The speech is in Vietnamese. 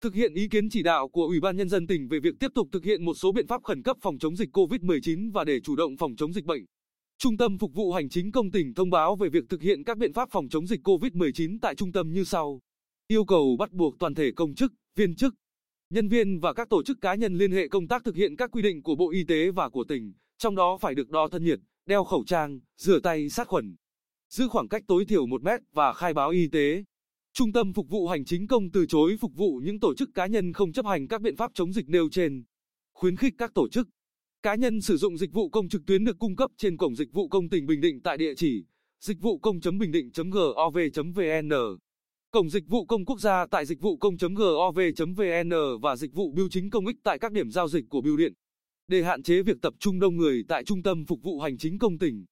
thực hiện ý kiến chỉ đạo của Ủy ban Nhân dân tỉnh về việc tiếp tục thực hiện một số biện pháp khẩn cấp phòng chống dịch COVID-19 và để chủ động phòng chống dịch bệnh. Trung tâm Phục vụ Hành chính công tỉnh thông báo về việc thực hiện các biện pháp phòng chống dịch COVID-19 tại trung tâm như sau. Yêu cầu bắt buộc toàn thể công chức, viên chức, nhân viên và các tổ chức cá nhân liên hệ công tác thực hiện các quy định của Bộ Y tế và của tỉnh, trong đó phải được đo thân nhiệt, đeo khẩu trang, rửa tay sát khuẩn, giữ khoảng cách tối thiểu 1 mét và khai báo y tế. Trung tâm Phục vụ Hành chính công từ chối phục vụ những tổ chức cá nhân không chấp hành các biện pháp chống dịch nêu trên. Khuyến khích các tổ chức cá nhân sử dụng dịch vụ công trực tuyến được cung cấp trên cổng dịch vụ công tỉnh Bình Định tại địa chỉ dịch vụ công.bình định.gov.vn, cổng dịch vụ công quốc gia tại dịch vụ công.gov.vn và dịch vụ bưu chính công ích tại các điểm giao dịch của bưu điện. Để hạn chế việc tập trung đông người tại trung tâm phục vụ hành chính công tỉnh,